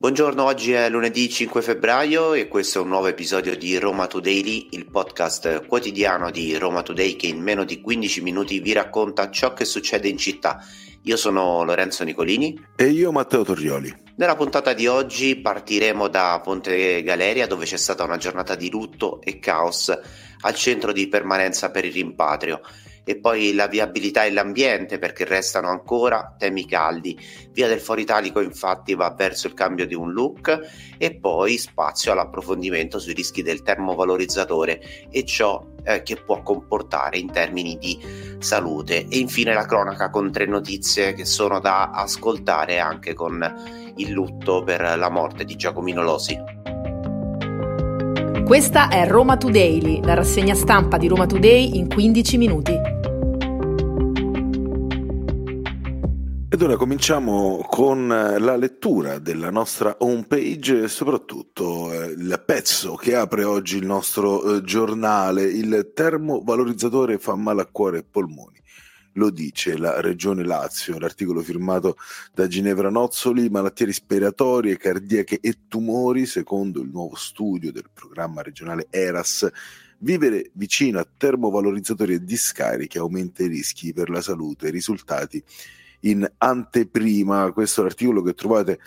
Buongiorno, oggi è lunedì 5 febbraio e questo è un nuovo episodio di Roma Today, il podcast quotidiano di Roma Today che in meno di 15 minuti vi racconta ciò che succede in città. Io sono Lorenzo Nicolini e io Matteo Torrioli. Nella puntata di oggi partiremo da Ponte Galeria dove c'è stata una giornata di lutto e caos al centro di permanenza per il rimpatrio e poi la viabilità e l'ambiente perché restano ancora temi caldi. Via del Foro Italico infatti va verso il cambio di un look e poi spazio all'approfondimento sui rischi del termovalorizzatore e ciò eh, che può comportare in termini di salute e infine la cronaca con tre notizie che sono da ascoltare anche con il lutto per la morte di Giacomino Losi. Questa è Roma Today, la rassegna stampa di Roma Today in 15 minuti. Ed ora cominciamo con la lettura della nostra homepage e soprattutto eh, il pezzo che apre oggi il nostro eh, giornale, il termovalorizzatore fa male a cuore e polmoni lo dice la Regione Lazio, l'articolo firmato da Ginevra Nozzoli, malattie respiratorie, cardiache e tumori, secondo il nuovo studio del programma regionale ERAS, vivere vicino a termovalorizzatori e discariche aumenta i rischi per la salute, i risultati in anteprima, questo è l'articolo che trovate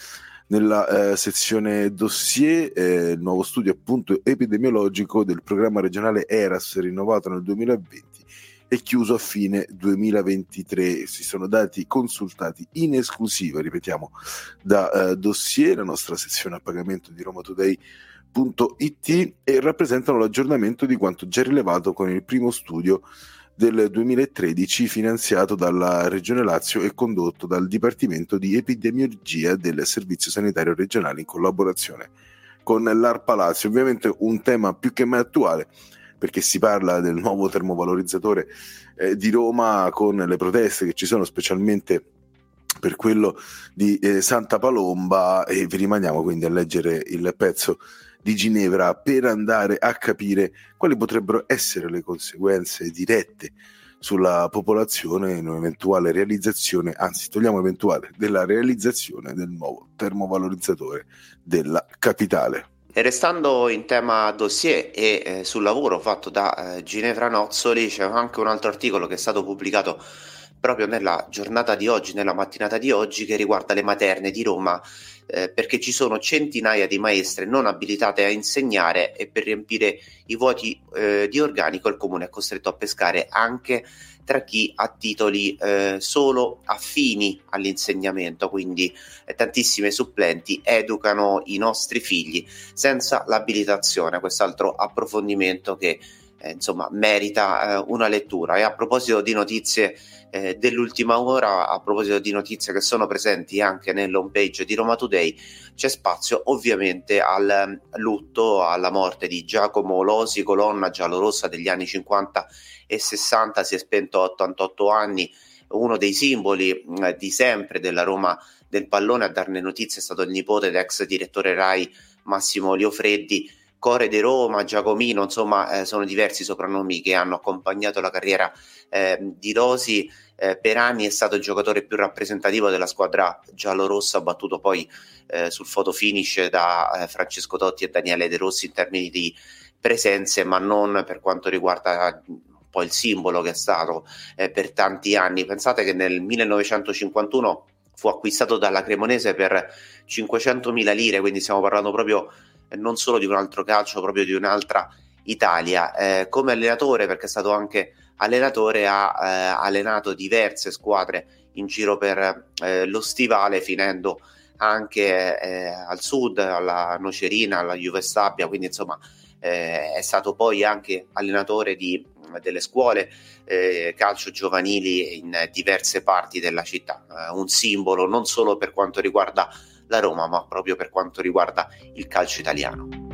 nella eh, sezione dossier, eh, il nuovo studio appunto epidemiologico del programma regionale ERAS rinnovato nel 2020 è chiuso a fine 2023. Si sono dati consultati in esclusiva, ripetiamo, da uh, dossier, la nostra sezione a pagamento di Roma Today. It, e rappresentano l'aggiornamento di quanto già rilevato con il primo studio del 2013 finanziato dalla Regione Lazio e condotto dal Dipartimento di Epidemiologia del Servizio Sanitario Regionale in collaborazione con l'ARPA Lazio. Ovviamente un tema più che mai attuale perché si parla del nuovo termovalorizzatore eh, di Roma con le proteste che ci sono specialmente per quello di eh, Santa Palomba e vi rimaniamo quindi a leggere il pezzo di Ginevra per andare a capire quali potrebbero essere le conseguenze dirette sulla popolazione in un'eventuale realizzazione, anzi togliamo eventuale, della realizzazione del nuovo termovalorizzatore della capitale. E restando in tema dossier e eh, sul lavoro fatto da eh, Ginevra Nozzoli, c'è anche un altro articolo che è stato pubblicato proprio nella giornata di oggi, nella mattinata di oggi, che riguarda le materne di Roma, eh, perché ci sono centinaia di maestre non abilitate a insegnare e per riempire i vuoti eh, di organico il comune è costretto a pescare anche tra chi ha titoli eh, solo affini all'insegnamento, quindi eh, tantissime supplenti educano i nostri figli senza l'abilitazione, quest'altro approfondimento che eh, insomma merita eh, una lettura. E a proposito di notizie eh, dell'ultima ora, a proposito di notizie che sono presenti anche nell'home page di Roma Today, c'è spazio ovviamente al mm, lutto, alla morte di Giacomo Losi, colonna giallorossa degli anni 50 e 60, si è spento a 88 anni, uno dei simboli mm, di sempre della Roma del pallone. A darne notizie è stato il nipote dell'ex direttore Rai Massimo Liofreddi. Core de Roma, Giacomino, insomma, eh, sono diversi soprannomi che hanno accompagnato la carriera eh, di Rosi eh, per anni è stato il giocatore più rappresentativo della squadra giallorossa, battuto poi eh, sul photo finish da eh, Francesco Totti e Daniele De Rossi in termini di presenze, ma non per quanto riguarda un po' il simbolo che è stato eh, per tanti anni. Pensate che nel 1951 fu acquistato dalla Cremonese per 500.000 lire, quindi stiamo parlando proprio eh, non solo di un altro calcio, proprio di un'altra Italia. Eh, come allenatore, perché è stato anche allenatore ha eh, allenato diverse squadre in giro per eh, lo stivale, finendo anche eh, al sud, alla Nocerina, alla Juve Stabia, quindi insomma eh, è stato poi anche allenatore di, delle scuole eh, calcio giovanili in diverse parti della città, eh, un simbolo non solo per quanto riguarda la Roma, ma proprio per quanto riguarda il calcio italiano.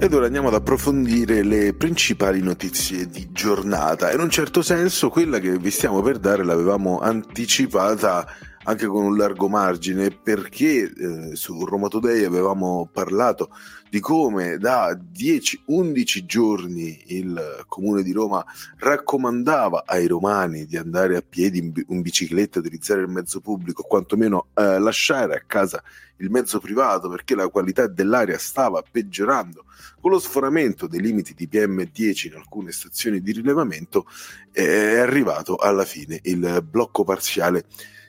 Ed ora andiamo ad approfondire le principali notizie di giornata. In un certo senso quella che vi stiamo per dare l'avevamo anticipata anche con un largo margine, perché eh, su Roma Today avevamo parlato di come da 10-11 giorni il comune di Roma raccomandava ai romani di andare a piedi in, bicicletta, utilizzare il mezzo pubblico, quantomeno eh, lasciare a casa il mezzo privato perché la qualità dell'aria stava peggiorando. Con lo sforamento dei limiti di PM10 in alcune stazioni di rilevamento è arrivato alla fine il blocco parziale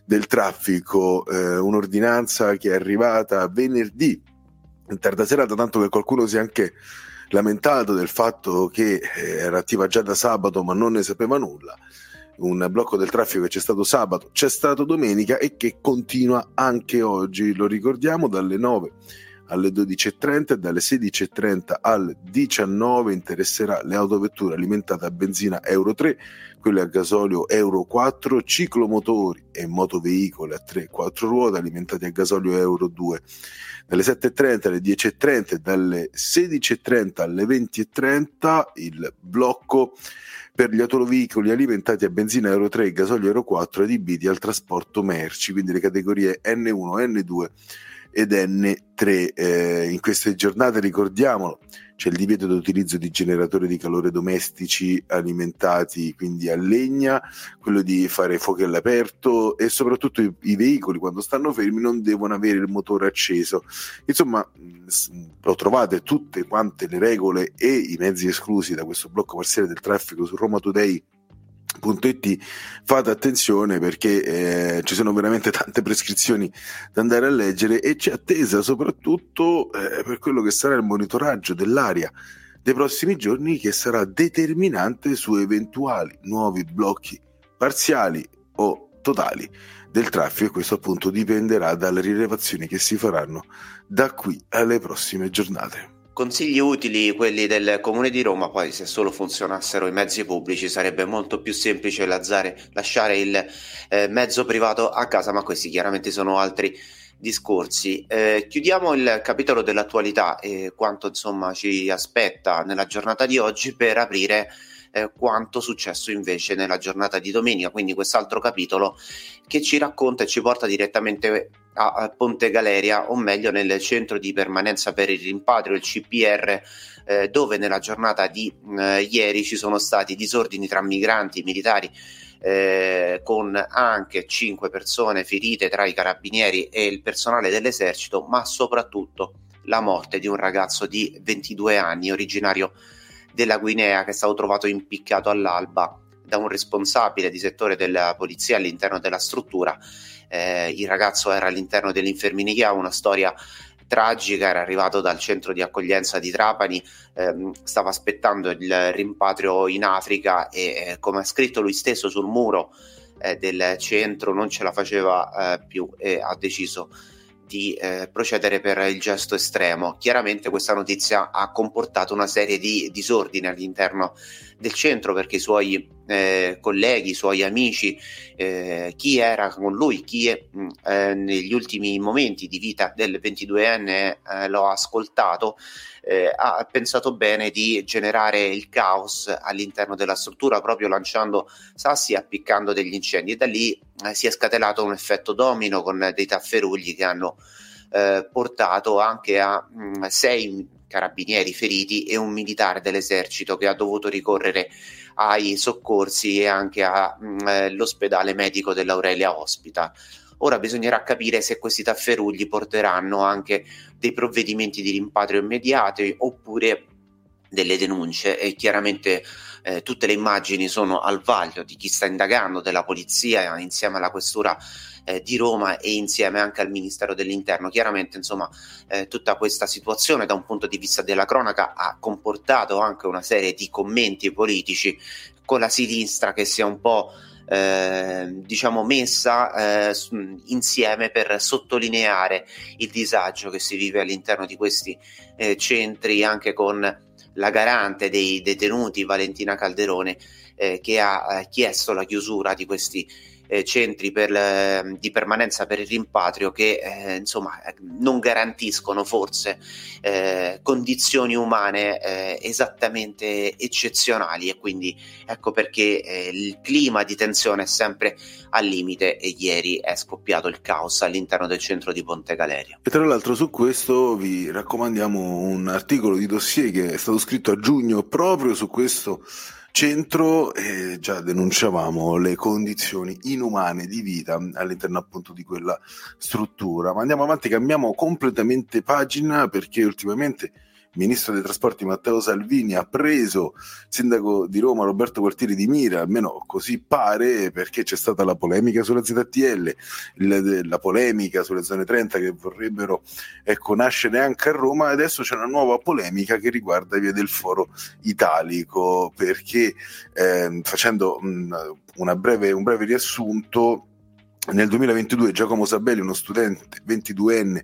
del traffico, eh, un'ordinanza che è arrivata venerdì in tarda serata, tanto che qualcuno si è anche lamentato del fatto che eh, era attiva già da sabato ma non ne sapeva nulla. Un blocco del traffico che c'è stato sabato, c'è stato domenica e che continua anche oggi, lo ricordiamo, dalle 9 alle 12.30 e dalle 16.30 alle 19 interesserà le autovetture alimentate a benzina Euro 3, quelle a gasolio Euro 4, ciclomotori e motoveicoli a 3 4 ruote alimentati a gasolio Euro 2. Dalle 7.30 alle 10.30 e dalle 16.30 alle 20.30 il blocco per gli autoveicoli alimentati a benzina Euro 3 e gasolio Euro 4 adibiti al trasporto merci, quindi le categorie N1, N2 ed N3. Eh, in queste giornate, ricordiamolo, c'è il divieto di utilizzo di generatori di calore domestici alimentati quindi a legna, quello di fare fuochi all'aperto e soprattutto i, i veicoli quando stanno fermi non devono avere il motore acceso. Insomma, lo trovate tutte quante le regole e i mezzi esclusi da questo blocco parziale del traffico su Roma Today It, fate attenzione perché eh, ci sono veramente tante prescrizioni da andare a leggere e c'è attesa soprattutto eh, per quello che sarà il monitoraggio dell'aria dei prossimi giorni che sarà determinante su eventuali nuovi blocchi parziali o totali del traffico e questo appunto dipenderà dalle rilevazioni che si faranno da qui alle prossime giornate. Consigli utili quelli del Comune di Roma, poi se solo funzionassero i mezzi pubblici sarebbe molto più semplice lazzare, lasciare il eh, mezzo privato a casa, ma questi chiaramente sono altri discorsi. Eh, chiudiamo il capitolo dell'attualità e quanto insomma ci aspetta nella giornata di oggi per aprire eh, quanto successo invece nella giornata di domenica, quindi quest'altro capitolo che ci racconta e ci porta direttamente a, Ponte Galeria, o meglio nel centro di permanenza per il rimpatrio, il CPR, eh, dove nella giornata di eh, ieri ci sono stati disordini tra migranti, militari, eh, con anche 5 persone ferite tra i carabinieri e il personale dell'esercito, ma soprattutto la morte di un ragazzo di 22 anni originario della Guinea che è stato trovato impiccato all'alba da un responsabile di settore della polizia all'interno della struttura. Eh, il ragazzo era all'interno dell'infermieria, una storia tragica, era arrivato dal centro di accoglienza di Trapani, ehm, stava aspettando il rimpatrio in Africa e eh, come ha scritto lui stesso sul muro eh, del centro non ce la faceva eh, più e ha deciso di eh, procedere per il gesto estremo. Chiaramente questa notizia ha comportato una serie di disordini all'interno del centro perché i suoi eh, colleghi, i suoi amici, eh, chi era con lui, chi è, mm, eh, negli ultimi momenti di vita del 22enne eh, lo ha ascoltato, eh, ha pensato bene di generare il caos all'interno della struttura proprio lanciando sassi e appiccando degli incendi. E da lì si è scatenato un effetto domino con dei tafferugli che hanno portato anche a mh, mm, sei carabinieri feriti e un militare dell'esercito che ha dovuto ricorrere ai soccorsi e anche all'ospedale mm, eh, medico dell'Aurelia Ospita. Ora bisognerà capire se questi tafferugli porteranno anche dei provvedimenti di rimpatrio immediati oppure delle denunce e chiaramente eh, tutte le immagini sono al vaglio di chi sta indagando, della polizia insieme alla questura eh, di Roma e insieme anche al Ministero dell'Interno. Chiaramente, insomma, eh, tutta questa situazione da un punto di vista della cronaca ha comportato anche una serie di commenti politici con la sinistra che si è un po' eh, diciamo messa eh, insieme per sottolineare il disagio che si vive all'interno di questi eh, centri anche con la garante dei detenuti Valentina Calderone eh, che ha eh, chiesto la chiusura di questi eh, centri per, eh, di permanenza per il rimpatrio che eh, insomma non garantiscono forse eh, condizioni umane eh, esattamente eccezionali e quindi ecco perché eh, il clima di tensione è sempre al limite e ieri è scoppiato il caos all'interno del centro di Ponte Galeria. E tra l'altro su questo vi raccomandiamo un articolo di dossier che è stato scritto a giugno proprio su questo centro eh, già denunciavamo le condizioni inumane di vita all'interno appunto di quella struttura. Ma andiamo avanti, cambiamo completamente pagina perché ultimamente ministro dei trasporti Matteo Salvini ha preso il sindaco di Roma Roberto Quartieri di Mira, almeno così pare, perché c'è stata la polemica sulla ZTL, la polemica sulle zone 30 che vorrebbero ecco, nascere anche a Roma, adesso c'è una nuova polemica che riguarda via del foro italico, perché eh, facendo mh, breve, un breve riassunto, nel 2022 Giacomo Sabelli, uno studente 22enne,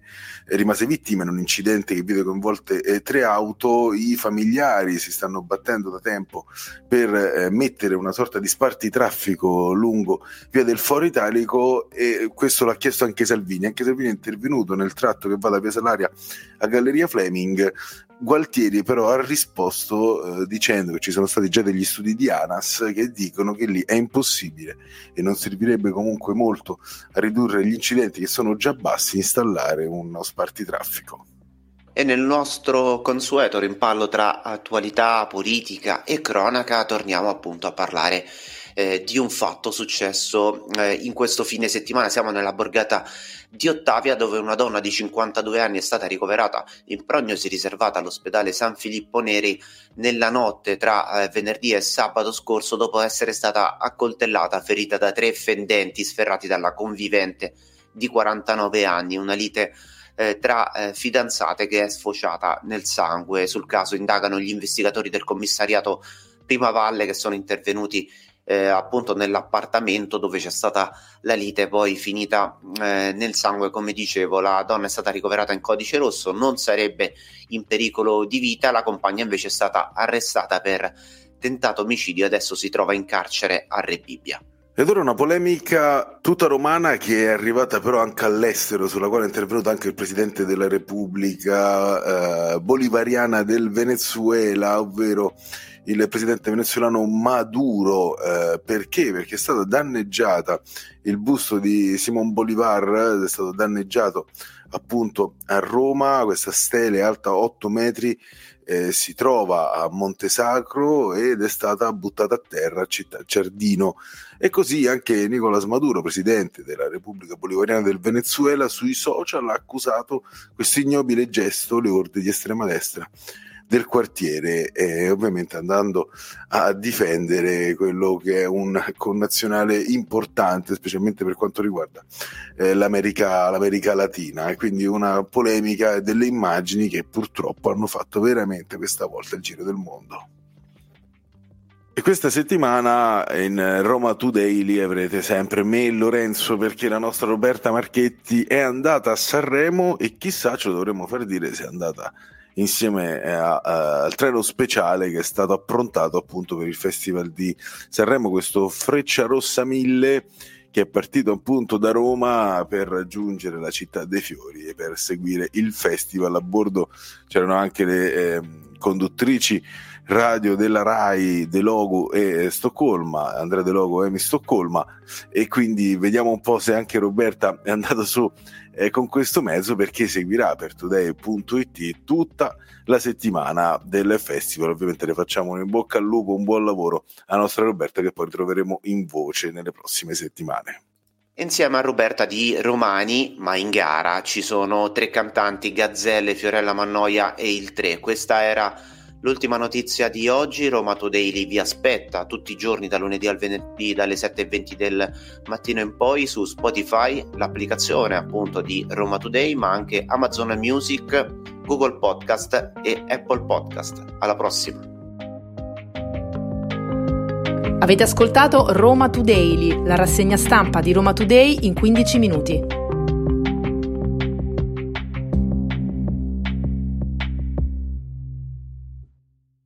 rimase vittima in un incidente che vide coinvolte eh, tre auto. I familiari si stanno battendo da tempo per eh, mettere una sorta di spartitraffico lungo via del Foro Italico e questo l'ha chiesto anche Salvini. Anche Salvini è intervenuto nel tratto che va da Via Salaria a Galleria Fleming Gualtieri però ha risposto eh, dicendo che ci sono stati già degli studi di ANAS che dicono che lì è impossibile e non servirebbe comunque molto a ridurre gli incidenti che sono già bassi installare uno spartitraffico. E nel nostro consueto rimpallo tra attualità, politica e cronaca torniamo appunto a parlare eh, di un fatto successo eh, in questo fine settimana. Siamo nella borgata di Ottavia dove una donna di 52 anni è stata ricoverata in prognosi riservata all'ospedale San Filippo Neri nella notte tra eh, venerdì e sabato scorso dopo essere stata accoltellata, ferita da tre fendenti sferrati dalla convivente di 49 anni, una lite eh, tra eh, fidanzate che è sfociata nel sangue. Sul caso indagano gli investigatori del commissariato Prima Valle che sono intervenuti eh, appunto nell'appartamento dove c'è stata la lite poi finita eh, nel sangue. Come dicevo la donna è stata ricoverata in codice rosso non sarebbe in pericolo di vita. La compagna invece è stata arrestata per tentato omicidio adesso si trova in carcere a Re Bibbia ed ora una polemica tutta romana che è arrivata però anche all'estero, sulla quale è intervenuto anche il presidente della Repubblica eh, Bolivariana del Venezuela, ovvero il presidente venezuelano Maduro. Eh, perché? Perché è stata danneggiata il busto di Simon Bolivar, è stato danneggiato appunto a Roma, questa stele alta 8 metri eh, si trova a Montesacro ed è stata buttata a terra a Città Ciardino. E così anche Nicolás Maduro, presidente della Repubblica Bolivariana del Venezuela, sui social ha accusato questo ignobile gesto, le orde di estrema destra, del quartiere e ovviamente andando a difendere quello che è un connazionale importante, specialmente per quanto riguarda eh, l'America, l'America Latina e quindi una polemica delle immagini che purtroppo hanno fatto veramente questa volta il giro del mondo. E questa settimana in Roma Today avrete sempre me e Lorenzo perché la nostra Roberta Marchetti è andata a Sanremo e chissà ce lo dovremmo far dire se è andata insieme a, a, al treno speciale che è stato approntato appunto per il Festival di Sanremo, questo Freccia Rossa 1000 che è partito appunto da Roma per raggiungere la città dei fiori e per seguire il festival. A bordo c'erano anche le eh, conduttrici radio della RAI De Logo e Stoccolma, Andrea De Logo e Emi Stoccolma e quindi vediamo un po' se anche Roberta è andata su eh, con questo mezzo perché seguirà per today.it tutta la settimana del festival. Ovviamente le facciamo in bocca al lupo, un buon lavoro alla nostra Roberta che poi ritroveremo in voce nelle prossime settimane. Insieme a Roberta di Romani, ma in gara ci sono tre cantanti, Gazzelle, Fiorella Mannoia e il 3. Questa era L'ultima notizia di oggi, Roma Today vi aspetta tutti i giorni da lunedì al venerdì dalle 7.20 del mattino in poi su Spotify, l'applicazione appunto di Roma Today, ma anche Amazon Music, Google Podcast e Apple Podcast. Alla prossima! Avete ascoltato Roma Today, la rassegna stampa di Roma Today in 15 minuti.